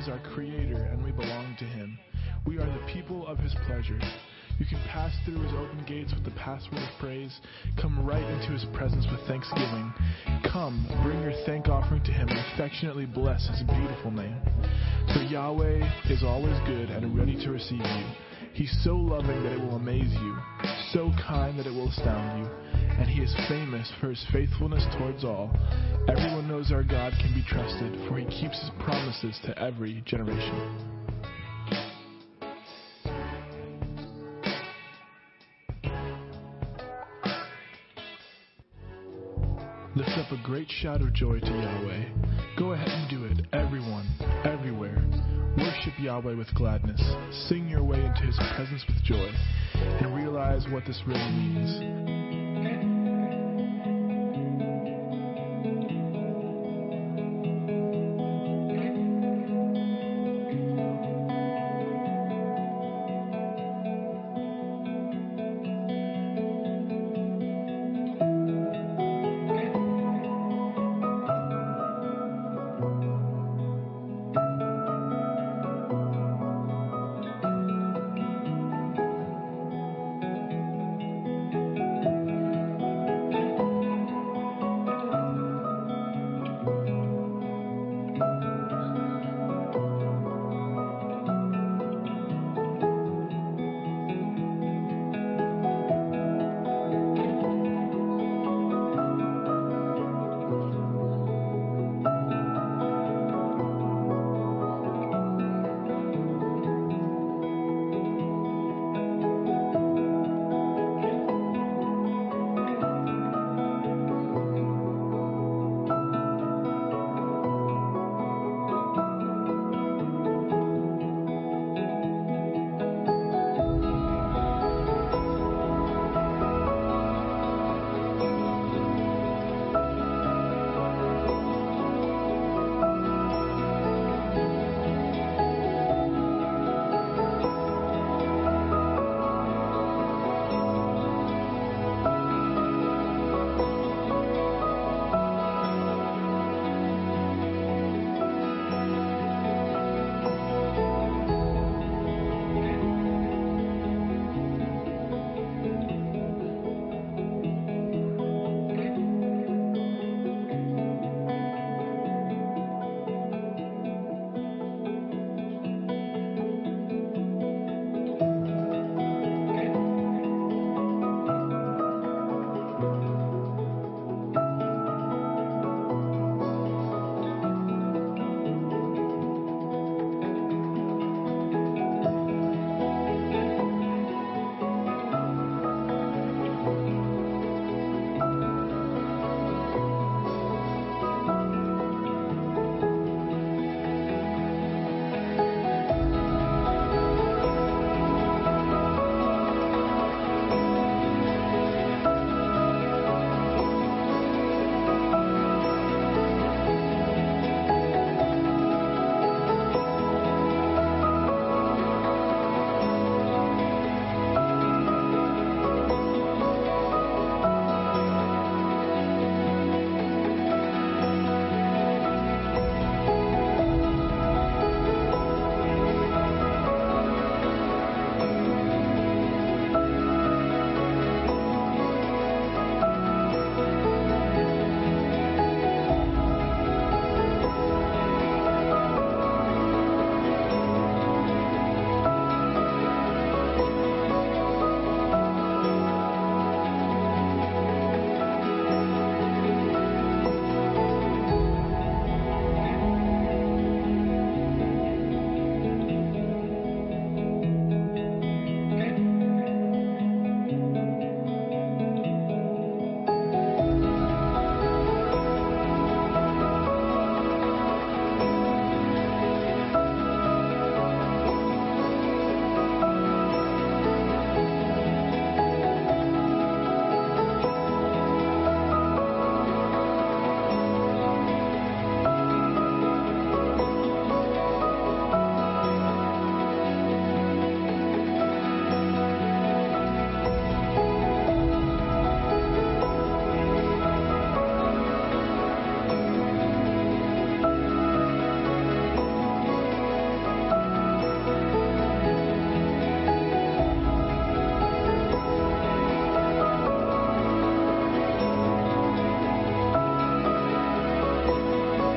is our Creator and we belong to Him. We are the people of His pleasure. You can pass through His open gates with the password of praise. Come right into His presence with thanksgiving. Come, bring your thank offering to Him and affectionately bless His beautiful name. For Yahweh is always good and ready to receive you. He's so loving that it will amaze you, so kind that it will astound you, and He is famous for His faithfulness towards all. Everyone knows our God can be trusted, for He keeps His promises to every generation. Lift up a great shout of joy to Yahweh. Go ahead and do it, everyone, Yahweh with gladness. Sing your way into his presence with joy. And realize what this really means.